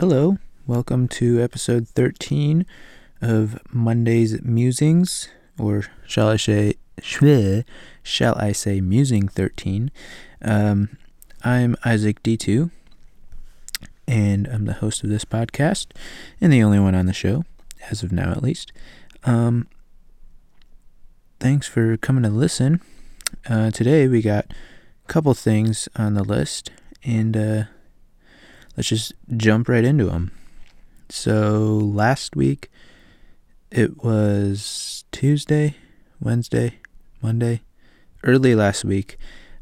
Hello, welcome to episode 13 of Monday's Musings, or shall I say, shall I say, Musing 13. Um, I'm Isaac D2, and I'm the host of this podcast, and the only one on the show, as of now at least. Um, thanks for coming to listen. Uh, today we got a couple things on the list, and uh, let's just jump right into them. So last week it was Tuesday, Wednesday, Monday, early last week.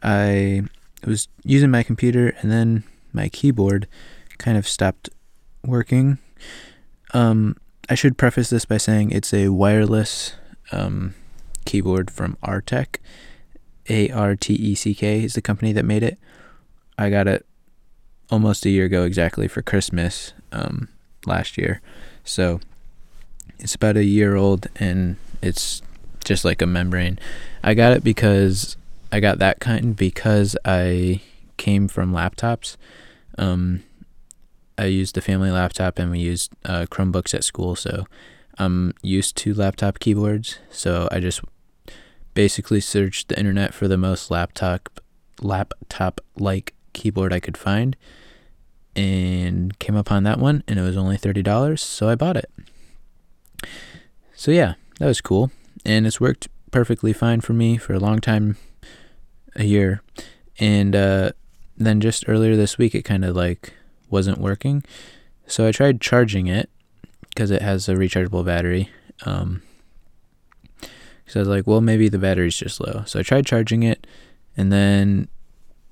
I was using my computer and then my keyboard kind of stopped working. Um, I should preface this by saying it's a wireless um, keyboard from Arteck. A R T E C K is the company that made it. I got it almost a year ago exactly for Christmas um, last year. So it's about a year old and it's just like a membrane. I got it because I got that kind because I came from laptops. Um, I used the family laptop and we used uh, Chromebooks at school, so I'm used to laptop keyboards. So I just basically searched the internet for the most laptop laptop like keyboard I could find and came upon that one and it was only $30 so I bought it. So yeah, that was cool and it's worked perfectly fine for me for a long time a year and uh, then just earlier this week it kind of like wasn't working so I tried charging it because it has a rechargeable battery um, so I was like, well, maybe the battery's just low. So I tried charging it, and then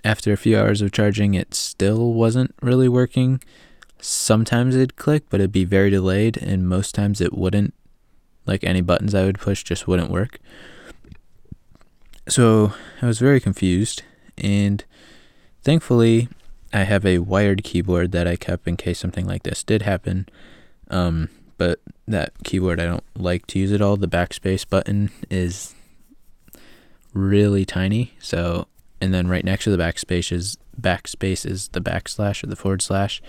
after a few hours of charging, it still wasn't really working. Sometimes it'd click, but it'd be very delayed, and most times it wouldn't. Like any buttons I would push just wouldn't work. So I was very confused, and thankfully, I have a wired keyboard that I kept in case something like this did happen. Um, but that keyboard I don't like to use at all. The backspace button is really tiny. So, and then right next to the backspace is backspace is the backslash or the forward slash.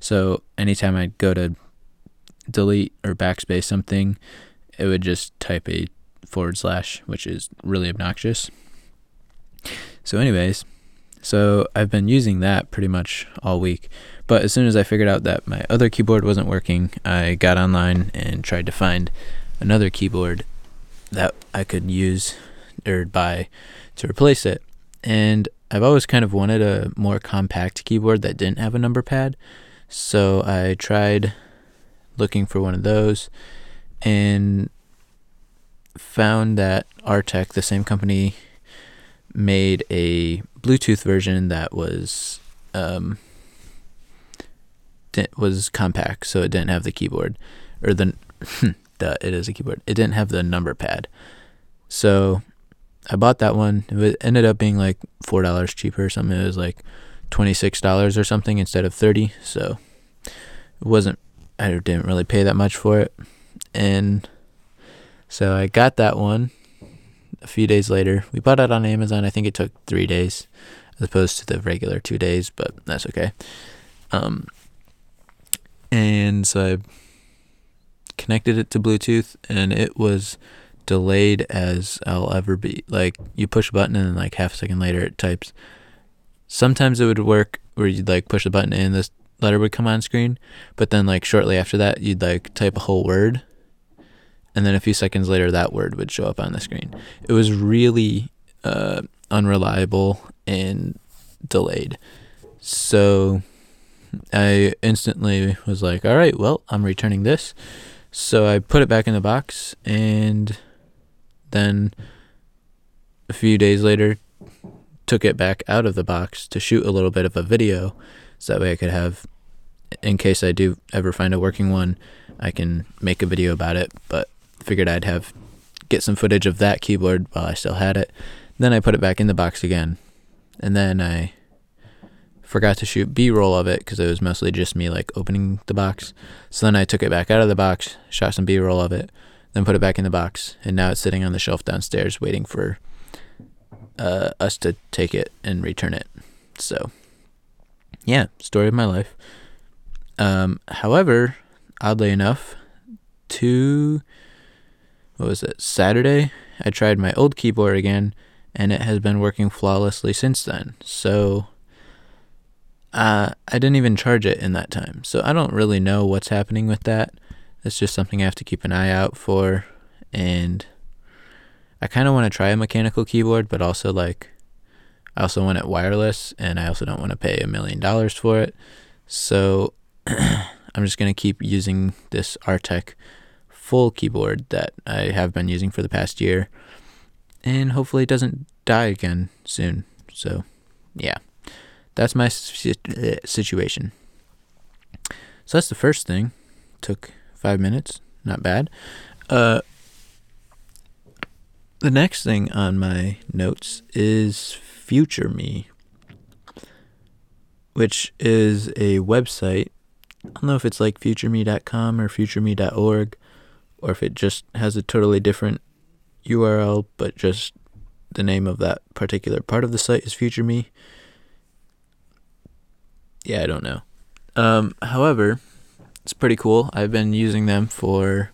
So anytime I go to delete or backspace something, it would just type a forward slash, which is really obnoxious. So, anyways, so I've been using that pretty much all week. But as soon as I figured out that my other keyboard wasn't working, I got online and tried to find another keyboard that I could use or buy to replace it. And I've always kind of wanted a more compact keyboard that didn't have a number pad. So I tried looking for one of those and found that Arteck, the same company, made a Bluetooth version that was um, was compact, so it didn't have the keyboard or the the it is a keyboard. It didn't have the number pad, so I bought that one. It ended up being like four dollars cheaper or something. It was like twenty six dollars or something instead of thirty. So it wasn't. I didn't really pay that much for it, and so I got that one a few days later. We bought it on Amazon. I think it took three days as opposed to the regular two days, but that's okay. Um, and so I connected it to Bluetooth, and it was delayed as I'll ever be. Like you push a button, and like half a second later, it types. Sometimes it would work where you'd like push the button and this letter would come on screen, but then like shortly after that, you'd like type a whole word and then a few seconds later that word would show up on the screen. It was really uh, unreliable and delayed. So I instantly was like, all right, well, I'm returning this. So I put it back in the box and then a few days later took it back out of the box to shoot a little bit of a video so that way I could have in case I do ever find a working one, I can make a video about it, but figured I'd have get some footage of that keyboard while I still had it. Then I put it back in the box again, and then I forgot to shoot B-roll of it because it was mostly just me like opening the box. So then I took it back out of the box, shot some B-roll of it, then put it back in the box, and now it's sitting on the shelf downstairs waiting for uh, us to take it and return it. So, yeah, story of my life. Um, however, oddly enough, two what was it Saturday? I tried my old keyboard again, and it has been working flawlessly since then. So. Uh, I didn't even charge it in that time, so I don't really know what's happening with that. It's just something I have to keep an eye out for, and I kind of want to try a mechanical keyboard, but also like I also want it wireless, and I also don't want to pay a million dollars for it. So I'm just gonna keep using this Arteck full keyboard that I have been using for the past year, and hopefully it doesn't die again soon. So, yeah, that's my uh, situation. So that's the first thing. Took five minutes, not bad. Uh, the next thing on my notes is Future Me, which is a website. I don't know if it's like futureme.com or futureme.org, or if it just has a totally different URL, but just the name of that particular part of the site is Future Me. Yeah, I don't know. Um, however, it's pretty cool. I've been using them for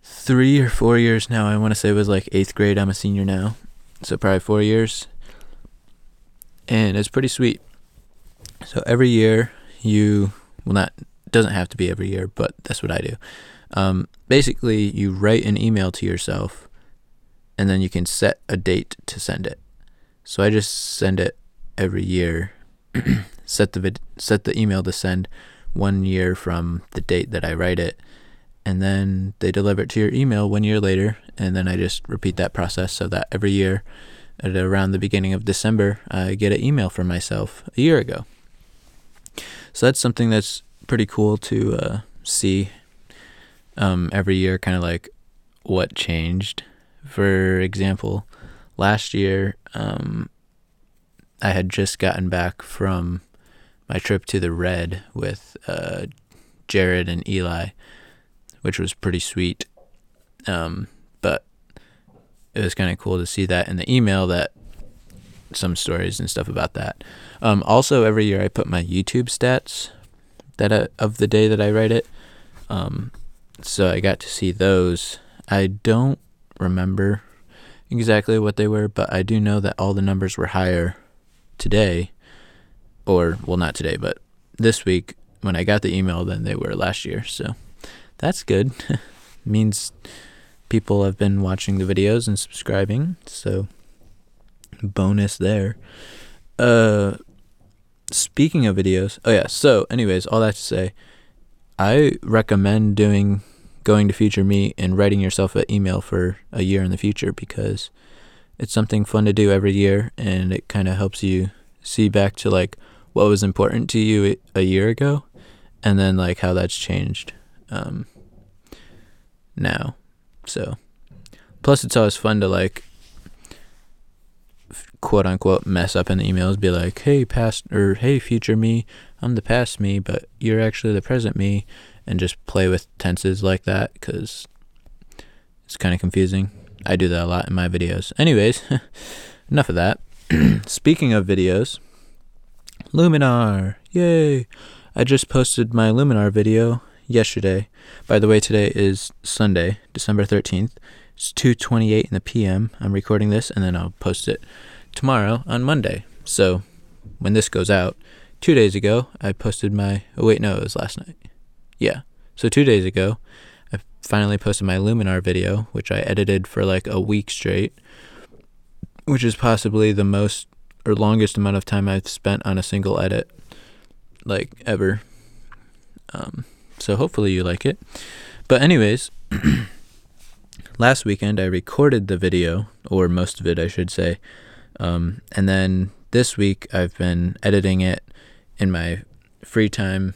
three or four years now. I want to say it was like eighth grade. I'm a senior now, so probably four years. And it's pretty sweet. So every year you well not doesn't have to be every year, but that's what I do. Um, basically, you write an email to yourself, and then you can set a date to send it. So I just send it every year. set the vid- set the email to send one year from the date that I write it, and then they deliver it to your email one year later, and then I just repeat that process so that every year, at around the beginning of December, I get an email from myself a year ago. So that's something that's pretty cool to uh, see um, every year, kind of like what changed. For example, last year, um, I had just gotten back from my trip to the Red with uh, Jared and Eli, which was pretty sweet. Um, but it was kind of cool to see that in the email that some stories and stuff about that. Um, also, every year I put my YouTube stats that of the day that I write it. Um, so I got to see those. I don't remember exactly what they were, but I do know that all the numbers were higher today, or well, not today, but this week when I got the email than they were last year. So that's good. means people have been watching the videos and subscribing. So bonus there. Uh speaking of videos. Oh yeah, so anyways, all that to say, I recommend doing going to future me and writing yourself an email for a year in the future because it's something fun to do every year and it kind of helps you see back to like what was important to you a year ago and then like how that's changed um, now. So, plus it's always fun to like quote unquote mess up in the emails, be like, "Hey past or hey future me, I'm the past me, but you're actually the present me," and just play with tenses like that because it's kind of confusing. I do that a lot in my videos. Anyways, enough of that. Speaking of videos, Luminar, yay! I just posted my Luminar video yesterday. By the way, today is Sunday, December 13th. It's 2:28 in the p.m. I'm recording this and then I'll post it tomorrow on Monday. So, when this goes out, 2 days ago, I posted my Oh wait, no, it was last night. Yeah. So, 2 days ago, I finally posted my Luminar video, which I edited for like a week straight, which is possibly the most or longest amount of time I've spent on a single edit like ever. Um, so hopefully you like it. But anyways, last weekend I recorded the video, or most of it, I should say. Um, and then this week I've been editing it in my free time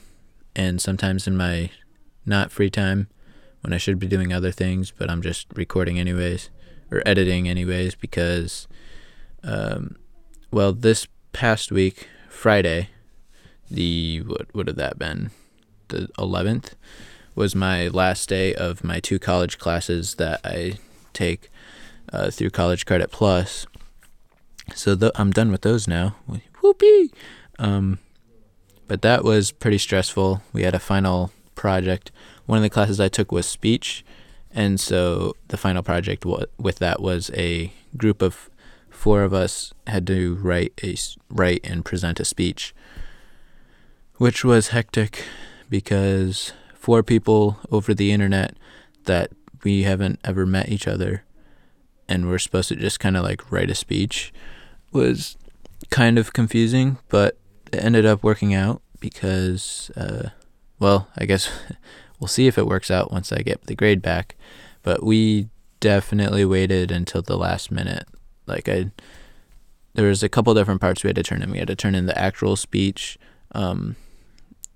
and sometimes in my not free time when I should be doing other things, but I'm just recording anyways or editing anyways because, um, well, this past week, Friday, the what would have that been? The 11th was my last day of my two college classes that I take uh, through College Credit Plus. So th- I'm done with those now. Whoopee! Um, but that was pretty stressful. We had a final project. One of the classes I took was speech, and so the final project with that was a group of four of us had to write a write and present a speech, which was hectic because four people over the internet that we haven't ever met each other and we're supposed to just kind of like write a speech was kind of confusing, but it ended up working out because, uh, well, I guess we'll see if it works out once I get the grade back. But we definitely waited until the last minute. Like I, there was a couple different parts we had to turn in. We had to turn in the actual speech, um,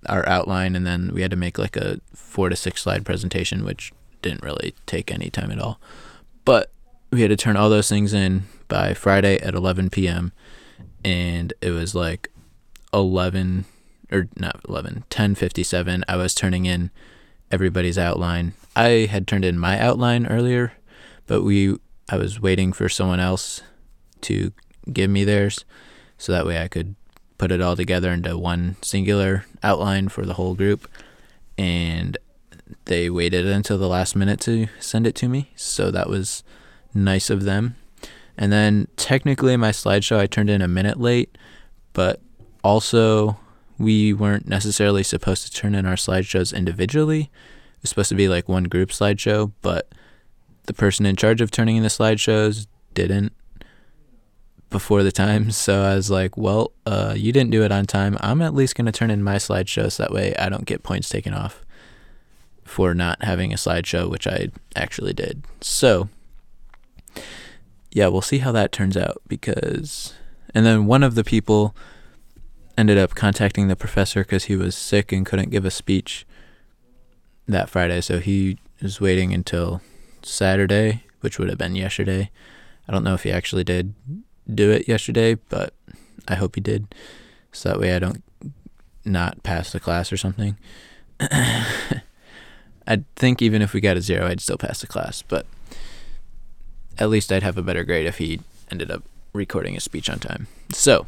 our outline, and then we had to make like a four to six slide presentation, which didn't really take any time at all. But we had to turn all those things in by Friday at 11 p.m. and it was like 11 or not 11 10:57 I was turning in everybody's outline. I had turned in my outline earlier, but we I was waiting for someone else to give me theirs so that way I could put it all together into one singular outline for the whole group and they waited until the last minute to send it to me. So that was nice of them. And then technically my slideshow I turned in a minute late, but also we weren't necessarily supposed to turn in our slideshows individually. It was supposed to be like one group slideshow, but the person in charge of turning in the slideshows didn't before the time. So I was like, well, uh, you didn't do it on time. I'm at least going to turn in my slideshow so that way I don't get points taken off for not having a slideshow, which I actually did. So yeah, we'll see how that turns out because. And then one of the people ended up contacting the professor because he was sick and couldn't give a speech that Friday. So he was waiting until Saturday, which would have been yesterday. I don't know if he actually did do it yesterday, but I hope he did. So that way I don't not pass the class or something. I think even if we got a zero, I'd still pass the class. But at least I'd have a better grade if he ended up recording his speech on time. So,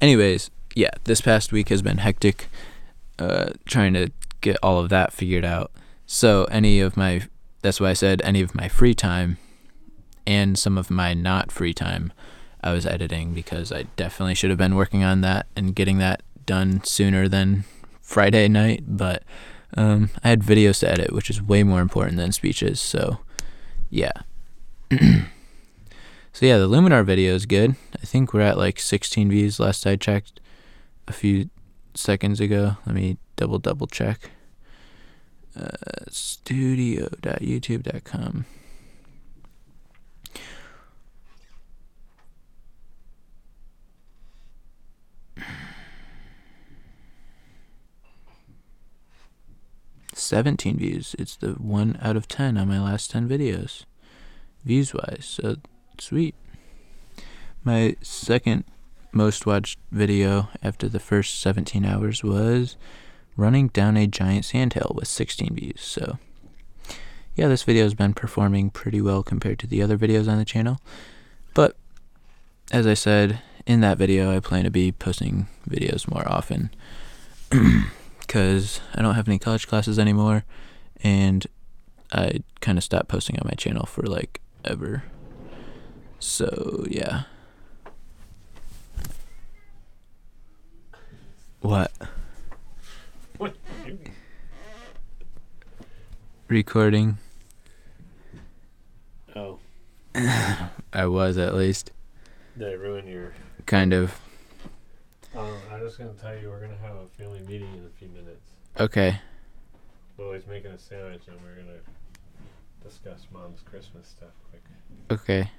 anyways, yeah, this past week has been hectic uh, trying to get all of that figured out. So, any of my, that's why I said any of my free time and some of my not free time, I was editing because I definitely should have been working on that and getting that done sooner than Friday night. But um, I had videos to edit, which is way more important than speeches. So, yeah. so yeah, the Luminar video is good. I think we're at like 16 views last I checked a few seconds ago. Let me double double check. Uh, studio.youtube.com. Seventeen views. It's the one out of ten on my last ten videos views wise. So sweet. My second most watched video after the first 17 hours was running down a giant sandhill with 16 views. So yeah, this video has been performing pretty well compared to the other videos on the channel. But as I said in that video, I plan to be posting videos more often because I don't have any college classes anymore and I kind of stopped posting on my channel for like ever. So, yeah. What? What? Recording. Oh. I was at least. Did I ruin your. Kind of. Um, I'm just going to tell you we're going to have a family meeting in a few minutes. Okay. Lily's making a sandwich and we're going to discuss mom's Christmas stuff. Okay.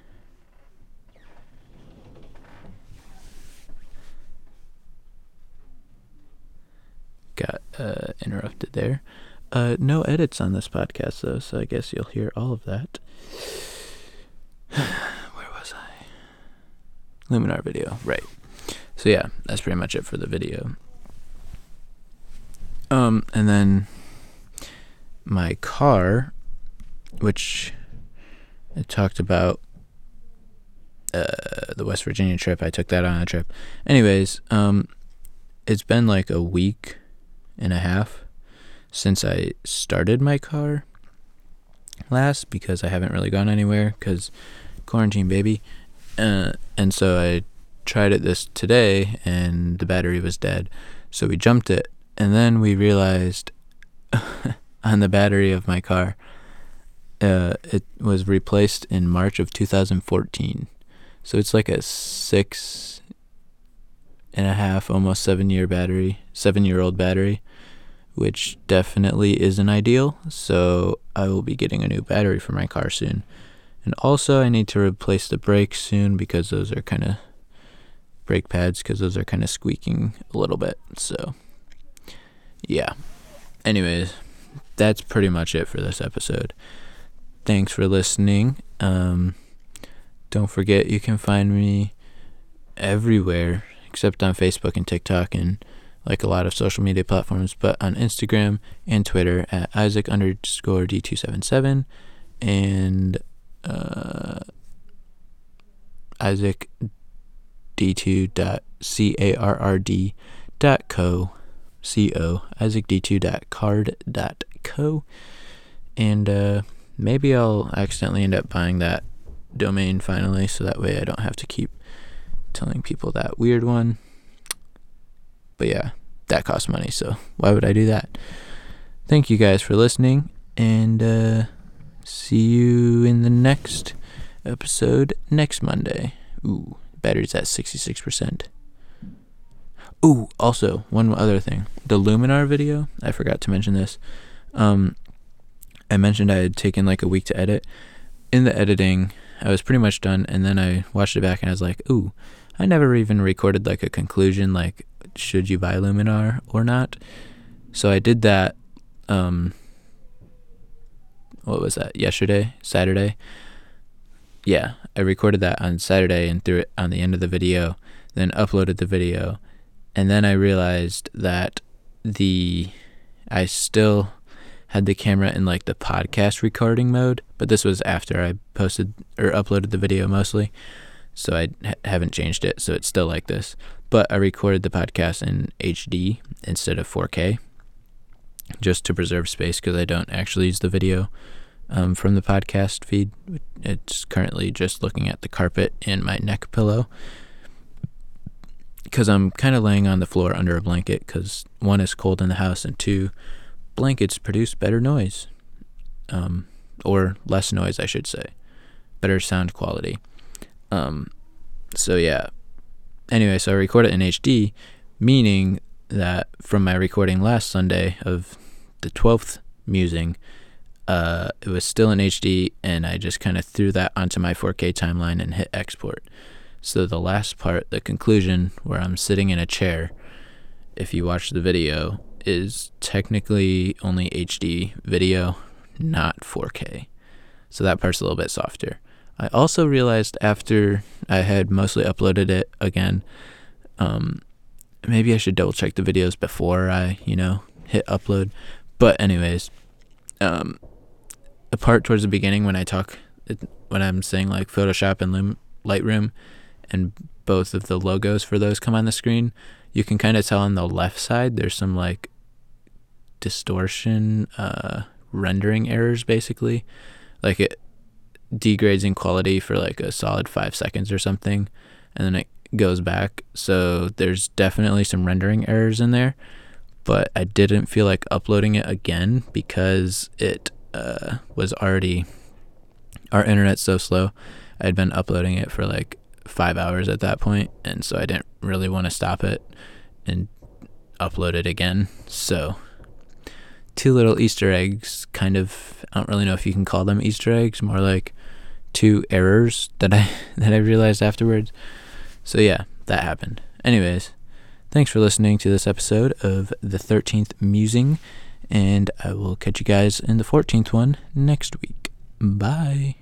Got uh, interrupted there. Uh, no edits on this podcast though, so I guess you'll hear all of that. Where was I? Luminar video, right? So yeah, that's pretty much it for the video. Um, and then my car, which I talked about uh, the West Virginia trip. I took that on a trip. Anyways, um, it's been like a week and a half since I started my car last because I haven't really gone anywhere because quarantine, baby. Uh, and so I tried it this today and the battery was dead. So we jumped it and then we realized on the battery of my car uh, it was replaced in March of 2014. So it's like a six and a half, almost seven year battery, seven year old battery, which definitely isn't ideal. So I will be getting a new battery for my car soon. And also, I need to replace the brakes soon because those are kind of brake pads because those are kind of squeaking a little bit. So, yeah. Anyways, that's pretty much it for this episode. Thanks for listening. Um, don't forget you can find me everywhere except on Facebook and TikTok and like a lot of social media platforms, but on Instagram and Twitter at Isaac underscore D277 and uh, Isaac D2 dot C A R R D dot co C O Isaac D2 dot card dot co. And uh maybe I'll accidentally end up buying that domain finally, so that way I don't have to keep telling people that weird one. But yeah, that costs money, so why would I do that? Thank you guys for listening, and uh, see you in the next episode next Monday. Ooh, battery's at 66%. Ooh, also, one other thing. The Luminar video, I forgot to mention this. Um, I mentioned I had taken like a week to edit. In the editing, I was pretty much done, and then I watched it back and I was like, ooh, I never even recorded like a conclusion, like should you buy Luminar or not. So I did that. Um, what was that? Yesterday, Saturday. Yeah, I recorded that on Saturday and threw it on the end of the video, then uploaded the video, and then I realized that the I still had the camera in like the podcast recording mode, but this was after I posted or uploaded the video mostly. So I ha- haven't changed it, so it's still like this. But I recorded the podcast in HD instead of 4K just to preserve space because I don't actually use the video um, from the podcast feed. It's currently just looking at the carpet and my neck pillow because I'm kind of laying on the floor under a blanket because one is cold in the house and two, blankets produce better noise, um, or less noise, I should say, better sound quality. Um, so yeah. Anyway, so I record it in HD, meaning that from my recording last Sunday of the 12th musing, uh, it was still in HD, and I just kind of threw that onto my 4K timeline and hit export. So the last part, the conclusion, where I'm sitting in a chair, if you watch the video, is technically only HD video, not 4K. So that part's a little bit softer. I also realized after I had mostly uploaded it again, um, maybe I should double check the videos before I, you know, hit upload. But anyways, um, the part towards the beginning when I talk, when I'm saying like Photoshop and Loom, Lightroom, and both of the logos for those come on the screen, you can kind of tell on the left side there's some like distortion uh, rendering errors basically like it degrades in quality for like a solid five seconds or something and then it goes back. So there's definitely some rendering errors in there but i didn't feel like uploading it again because it uh, was already our internet's so slow. I'd been uploading it for like five hours at that point and so i didn't really want to stop it and upload it again. So two little Easter eggs, kind of. I don't really know if you can call them Easter eggs, more like two errors that I that I realized afterwards. So yeah, that happened. Anyways, thanks for listening to this episode of the 13th Musing, and I will catch you guys in the 14th one next week. Bye.